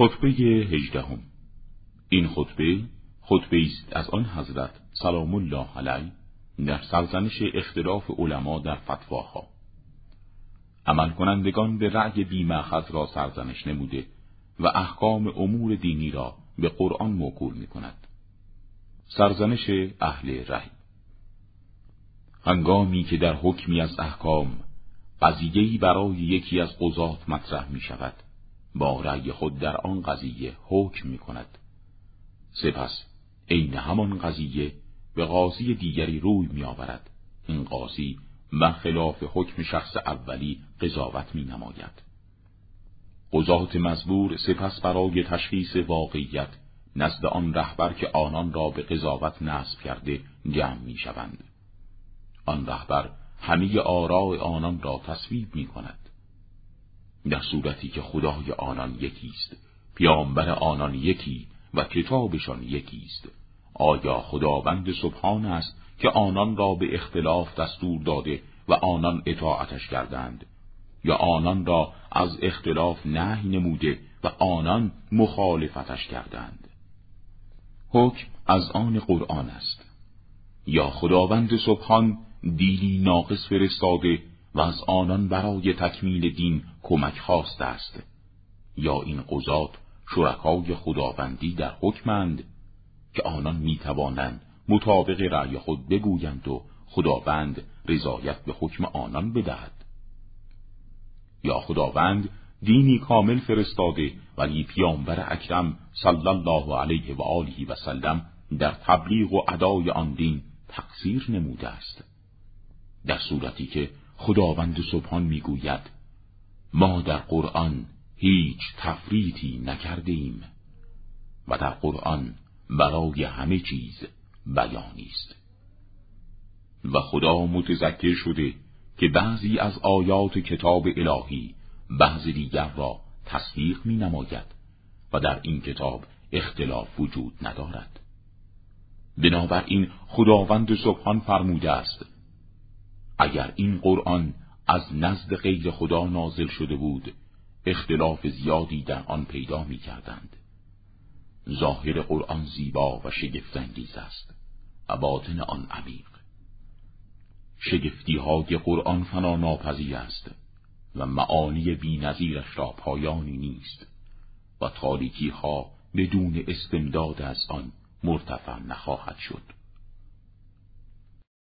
خطبه هجدهم. این خطبه خطبه است از آن حضرت سلام الله علیه در سرزنش اختلاف علما در فتواها. عمل کنندگان به رأی بیمخذ را سرزنش نموده و احکام امور دینی را به قرآن موکول می کند. سرزنش اهل رأی. هنگامی که در حکمی از احکام قضیهی برای یکی از قضات مطرح می شود با رأی خود در آن قضیه حکم می کند سپس عین همان قضیه به قاضی دیگری روی می آورد این قاضی خلاف حکم شخص اولی قضاوت می نماید قضات مزبور سپس برای تشخیص واقعیت نزد آن رهبر که آنان را به قضاوت نصب کرده جمع می شوند. آن رهبر همه آراء آنان را تصویب می کند. در صورتی که خدای آنان یکی است، پیامبر آنان یکی و کتابشان یکی است. آیا خداوند سبحان است که آنان را به اختلاف دستور داده و آنان اطاعتش کردند؟ یا آنان را از اختلاف نهی نموده و آنان مخالفتش کردند؟ حکم از آن قرآن است. یا خداوند سبحان دینی ناقص فرستاده و از آنان برای تکمیل دین کمک خواسته است. یا این قضات شرکای خداوندی در حکمند که آنان می توانند مطابق رأی خود بگویند و خداوند رضایت به حکم آنان بدهد. یا خداوند دینی کامل فرستاده ولی پیامبر اکرم صلی الله علیه و آله و سلم در تبلیغ و ادای آن دین تقصیر نموده است. در صورتی که خداوند سبحان می‌گوید ما در قرآن هیچ تفریطی نکرده ایم و در قرآن برای همه چیز بیانی است. و خدا متذکر شده که بعضی از آیات کتاب الهی بعضی دیگر را تصدیق می نماید و در این کتاب اختلاف وجود ندارد. بنابراین خداوند سبحان فرموده است اگر این قرآن از نزد غیر خدا نازل شده بود اختلاف زیادی در آن پیدا می کردند. ظاهر قرآن زیبا و شگفتانگیز است. و باطن آن عمیق. شگفتی های قرآن فنا ناپذیر است و معانی بینظیرش را پایانی نیست و تاریکی ها بدون استمداد از آن مرتفع نخواهد شد.